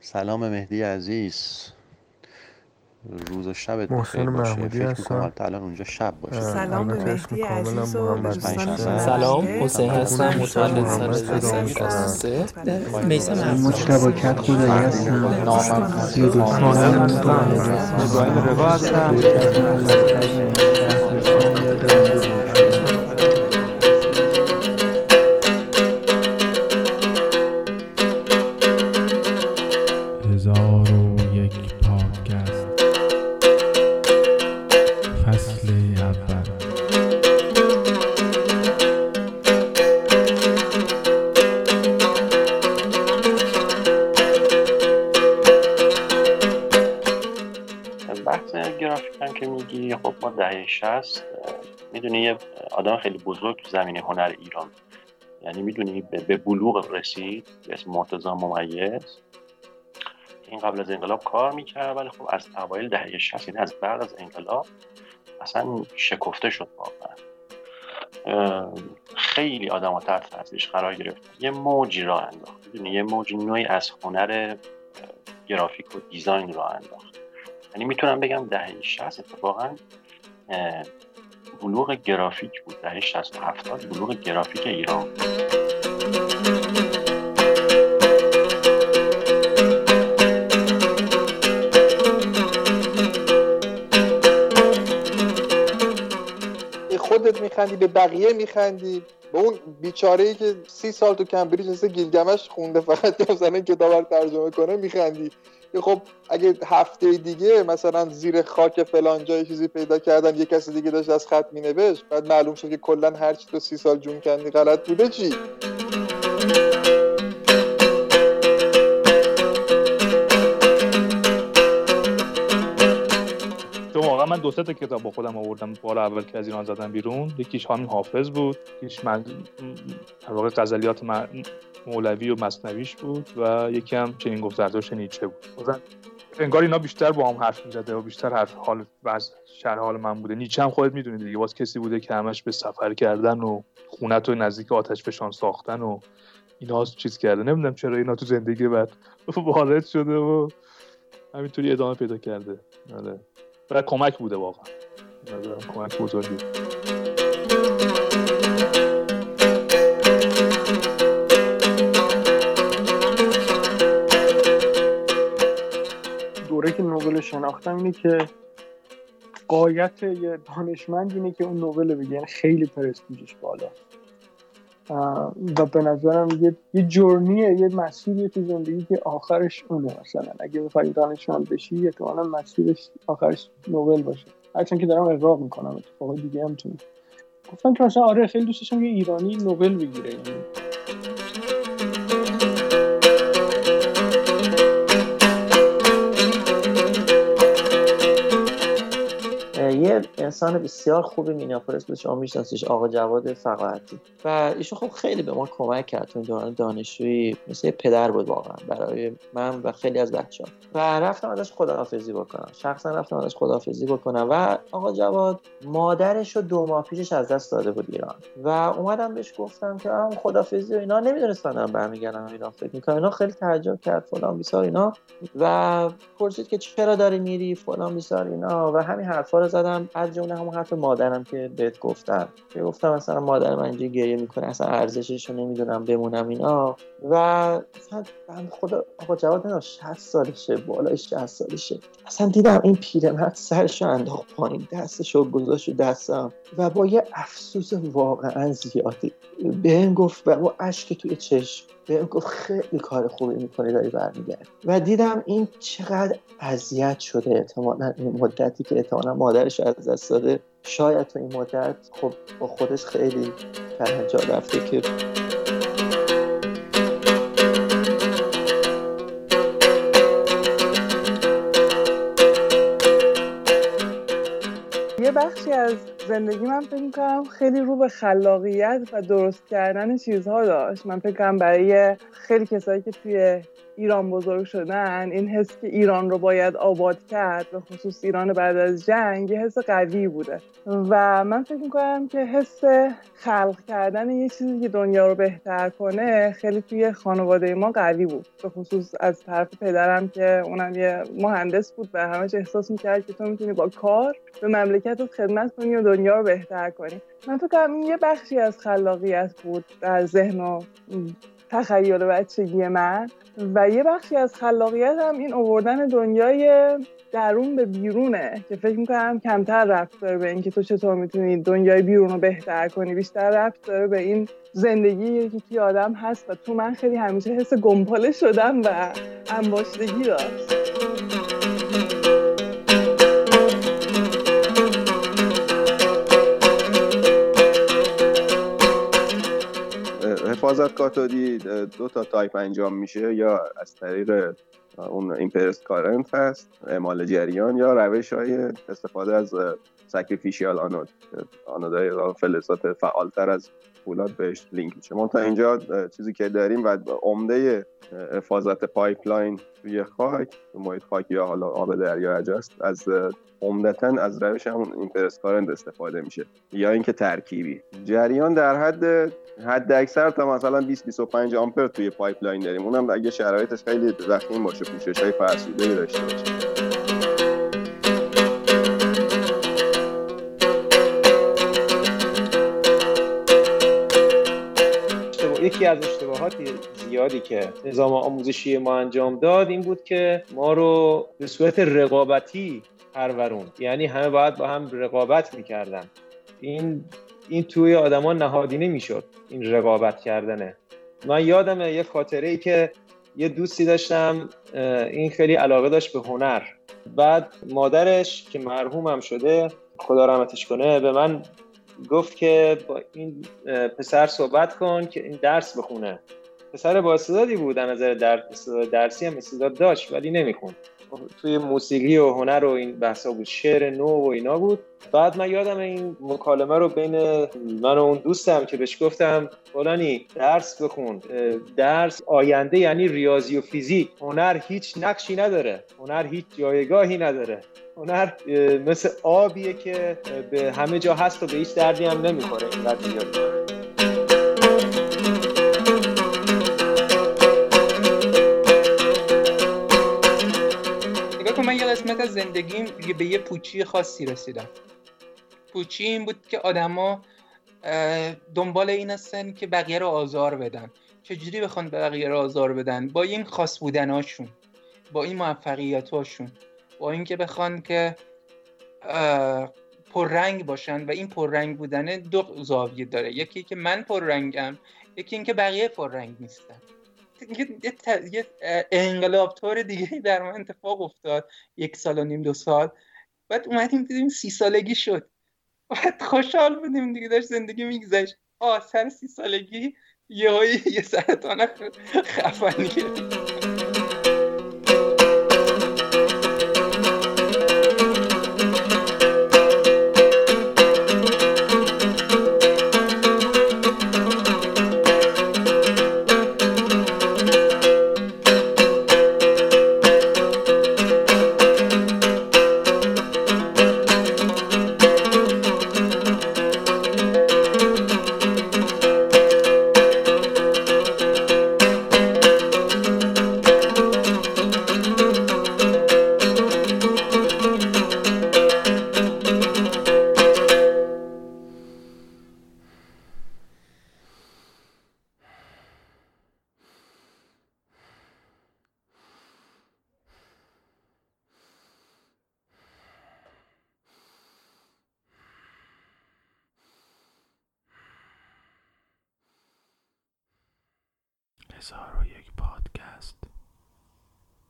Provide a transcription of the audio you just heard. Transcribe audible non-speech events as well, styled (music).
سلام مهدی عزیز روز و شبت محسن بخیر باشه محمودی فکر هستم. می‌کنم الان اونجا شب باشه سلام به مهدی عزیز و. سلام. حسین هستم متولد سال محمد صدا 1963 بله. میسم من هستم مجتبا کت خدایی هستم نامم سی و دو سالم ابراهیم رضا هستم خب ما دهه 60 می‌دونی یه آدم خیلی بزرگ تو زمینه هنر ایران. یعنی می‌دونی به بلوغ رسید به اسم مرتضی ممیز این قبل از انقلاب کار می‌کرد ولی خب از اوایل دهه 60 یعنی از بعد از انقلاب اصلا شکفته شد واقعا. خیلی آدم ها تحت تاثیرش قرار گرفت. یه موجی راه انداخت. یه موج نوعی از هنر گرافیک و دیزاین راه انداخت. یعنی می‌تونم بگم دهه 60 اتفاقا بلوغ گرافیک بود. دهه 60 و 70 بلوغ گرافیک ایران. میخندی به بقیه میخندی. به اون بیچاره ای که سی سال تو کمبریج نشسته گیلگمش خونده فقط مثلا کتاب رو ترجمه کنه میخندی. که خب اگه هفته دیگه مثلا زیر خاک فلان جای چیزی پیدا کردن یه کسی دیگه داشت از خط مینوشت بعد معلوم شد که کلا هر چی تو سی سال جون کندی غلط بوده چی؟ دو تا کتاب با خودم آوردم. بار اول که از ایران زدم بیرون یکیش همین حافظ بود یکیش من در واقع غزلیات مولوی و مصنویش بود و یکی هم چنین گفت زرتشت نیچه بود. انگار اینا بیشتر با هم حرف می‌زده و بیشتر حرف حال وضع شرح حال من بوده. نیچه هم خودت می‌دونی دیگه. باز کسی بوده که همش به سفر کردن و خونت و نزدیک آتش فشان ساختن و اینا چیز کرده. نمی‌دونم چرا اینا تو زندگی بعد (laughs) وارد شده و همینطوری ادامه پیدا کرده. آره. و کمک بوده واقعا. نظرم کمک بزرگی. دوره که نوبل شناختم اینه که قایت یه دانشمند اینه که اون نوبل بگه. یعنی خیلی پرستیژش بالا. و به نظرم یه, یه جورنیه یه مسیریه تو زندگی که آخرش اونه مثلا. اگه بخوای دانشمند بشی احتمالا مسیرش آخرش نوبل باشه. هرچند که دارم اقراق می‌کنم اتفاق دیگه هم تونه گفتم که مثلا آره خیلی دوست داشتم یه ایرانی نوبل بگیره یعنی انسان بسیار خوبی مینیاپولیس بود. شما میشناسیش آقا جواد فقاهتی و ایشون خب خیلی به ما کمک کرد تو دوران دانشجویی. مثل پدر بود واقعا برای من و خیلی از بچه ها و رفتم ازش خداحافظی بکنم. شخصا رفتم ازش خداحافظی بکنم. و آقا جواد مادرش رو دو ماه پیشش از دست داده بود ایران. و اومدم بهش گفتم که هم خداحافظی و اینا نمی‌دونستم دارم برمیگردم اینا فکر می‌کنم اینا خیلی تعجب کرد فلان بیسار اینا. و پرسید که چرا داری میری فلان بیسار اینا. و همین حرفا رو زدم. از جمله همون حرف مادرم که بهت گفتم که گفتم مثلا مادر من اینجا گریه می‌کنه اصلا ارزشش رو نمی‌دونم بمونم اینا. و بنده خدا آقا جواد نمی‌دونم 60 سالشه بالای 60 سالشه. اصلا دیدم این پیرمرد سرش رو انداخت پایین دستش رو گذاشت دستم. و با یه افسوس واقعا زیادی بهم گفت و با اشک توی چشم. بهم گفت خیلی کار خوبی می‌کنی داری برمیگردی. و دیدم این چقدر اذیت شده. احتمالا این مدتی که احتمالا مادرش از دست داده. شاید تو این مدت خب با خودش خیلی جا رفته که بخشی از زندگی من فکر می‌کنم خیلی رو به خلاقیت و درست کردن چیزها داشت. من فکر کنم برای خیلی کسایی که توی ایران بزرگ شدن این حس که ایران رو باید آباد کرد به خصوص ایران بعد از جنگ یه حس قوی بوده. و من فکر می‌کنم که حس خلق کردن یه چیزی که دنیا رو بهتر کنه خیلی توی خانواده ما قوی بود. به خصوص از طرف پدرم که اونم یه مهندس بود و همش احساس می‌کرد که تو می‌تونی با کار به مملکتت خدمت کنی و دنیا رو بهتر کنی. من فکر کنم این یه بخشی از خلاقیت بود در ذهن و تخیل بچگی من و یه بخشی از خلاقیت هم این اووردن دنیای درون به بیرونه که فکر می‌کنم کمتر رفت داره به اینکه تو چطور می‌تونی دنیای بیرون رو بهتر کنی. بیشتر رفت داره به این زندگی که توی آدم هست و تو من خیلی همیشه حس گمپاله شدم و انباشتگی داشت حفاظت کاتودی دو تا تایپ انجام میشه یا از طریق اون impressed current هست اعمال جریان یا روش های استفاده از sacrificial anode anode های فلزات فعالتر از فولاد بهش لینک میشه. تا اینجا چیزی که داریم و عمده حفاظت pipeline توی خاک تو محیط خاک یا حالا آب دریا است از عمدتا از روش همون impressed current استفاده میشه. یا اینکه ترکیبی. جریان در حد حد اکثر تا مثلا 20 25 آمپر توی pipeline داریم. اونم اگه شرایطش خیلی وخیم باشه پوشش های فرسوده داشته باشه یکی از اشتباهات زیادی که نظام آموزشی ما انجام داد این بود که ما رو به صورت رقابتی پرورون. یعنی همه باید با هم رقابت می‌کردن. این این توی آدما نهادینه می‌شد این رقابت کردنه. من یادمه یه خاطره ای که یه دوستی داشتم این خیلی علاقه داشت به هنر. بعد مادرش که مرحومم شده خدا رحمتش کنه به من گفت که با این پسر صحبت کن که این درس بخونه. پسر با بود در نظر درسی هم استعداد داشت ولی نمی‌خوند. توی موسیقی و هنر و این بحثا بود. شعر نو و اینا بود. بعد من یادم این مکالمه رو بین من و اون دوستم که بهش گفتم فلانی درس بخون. درس آینده یعنی ریاضی و فیزیک. هنر هیچ نقشی نداره. هنر هیچ جایگاهی نداره. هنر مثل آبیه که به همه جا هست و به هیچ دردی هم نمی‌خوره. اینقدر زیاد من یه قسمت از زندگیم به یه پوچی خاصی رسیدم. پوچی این بود که آدما دنبال این هستن که بقیه رو آزار بدن. چجوری بخوان بقیه رو آزار بدن؟ با این خاص بودناشون با این موفقیتاشون با اینکه بخوان که پررنگ باشن و این پررنگ بودن دو زاویه داره. یکی که من پررنگم یکی اینکه بقیه پررنگ نیستن. یه انقلاب طور دیگه در من اتفاق افتاد. یک سال و نیم دو سال. بعد اومدیم دیدیم سی سالگی شد. بعد خوشحال بودیم دیگه داشت زندگی میگذشت. آه سر سی سالگی یه یه سرطان خفنی هزار و